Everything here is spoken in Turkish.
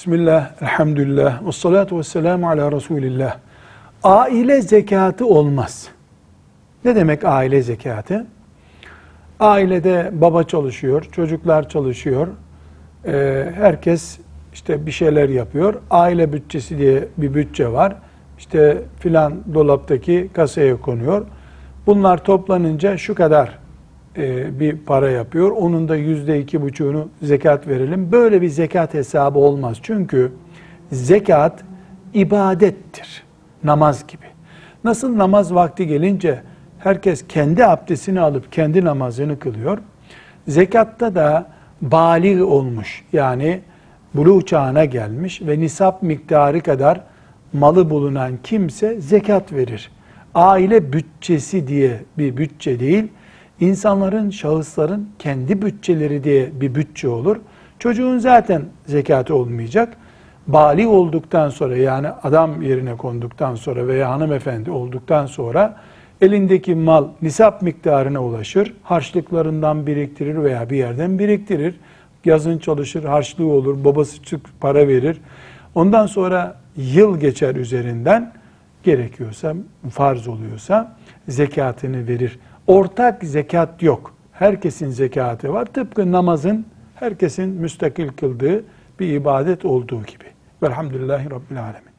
Bismillah, elhamdülillah, ve salatu ve selamu ala Resulillah. Aile zekatı olmaz. Ne demek aile zekatı? Ailede baba çalışıyor, çocuklar çalışıyor, Ee, herkes işte bir şeyler yapıyor. Aile bütçesi diye bir bütçe var. İşte filan dolaptaki kasaya konuyor. Bunlar toplanınca şu kadar e, bir para yapıyor. Onun da yüzde iki buçuğunu zekat verelim. Böyle bir zekat hesabı olmaz. Çünkü zekat ibadettir. Namaz gibi. Nasıl namaz vakti gelince herkes kendi abdestini alıp kendi namazını kılıyor. Zekatta da balik olmuş yani buluğ çağına gelmiş ve nisap miktarı kadar malı bulunan kimse zekat verir. Aile bütçesi diye bir bütçe değil, insanların, şahısların kendi bütçeleri diye bir bütçe olur. Çocuğun zaten zekatı olmayacak. Bali olduktan sonra yani adam yerine konduktan sonra veya hanımefendi olduktan sonra elindeki mal nisap miktarına ulaşır. Harçlıklarından biriktirir veya bir yerden biriktirir. Yazın çalışır, harçlığı olur, babası çık para verir. Ondan sonra yıl geçer üzerinden gerekiyorsa, farz oluyorsa zekatını verir. Ortak zekat yok. Herkesin zekatı var. Tıpkı namazın herkesin müstakil kıldığı bir ibadet olduğu gibi. Velhamdülillahi Rabbil Alemin.